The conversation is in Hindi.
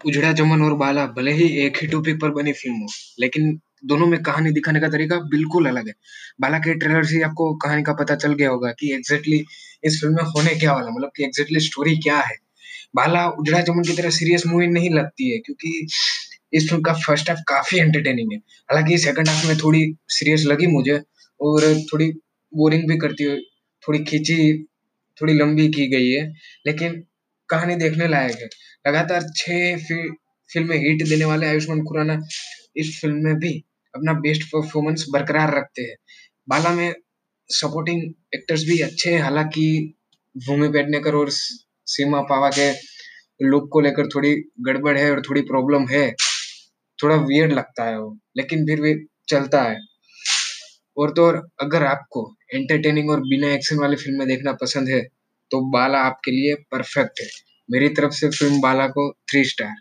उजड़ा चमन और बाला, भले ही एक ही टॉपिक पर बनी फ़िल्म हो, लेकिन दोनों में कहानी दिखाने का तरीका बिल्कुल अलग है। बाला के ट्रेलर से आपको कहानी का पता चल गया होगा कि एग्जैक्टली इस फ़िल्म में होने क्या वाला मतलब कि एग्जैक्टली स्टोरी क्या है। बाला उजड़ा चमन की तरह सीरियस मूवी नहीं लगती है, क्योंकि इस फ़िल्म का फ़र्स्ट हाफ़ काफ़ी एंटरटेनिंग है। हालाँकि सेकंड हाफ़ में थोड़ी सीरियस लगी मुझे, और थोड़ी बोरिंग भी करती है थोड़ी खींची, थोड़ी लंबी की गई है, लेकिन कहानी देखने लायक है। लगातार छह फि, फ़िल्में हिट देने वाले आयुष्मान खुराना इस फ़िल्म में भी अपना बेस्ट परफॉर्मेंस बरकरार रखते हैं। बाला में सपोर्टिंग एक्टर्स भी अच्छे हैं हालाँकि भूमि पेडनेकर और सीमा पावा के लुक को लेकर थोड़ी गड़बड़ है और थोड़ी प्रॉब्लम है। थोड़ा वियर्ड लगता है वो लेकिन फिर भी चलता है। और तो और अगर आपको एंटरटेनिंग और बिना एक्शन वाली फ़िल्में देखना पसंद है तो बाला आपके लिए परफेक्ट है। मेरी तरफ़ से फ़िल्म बाला को थ्री स्टार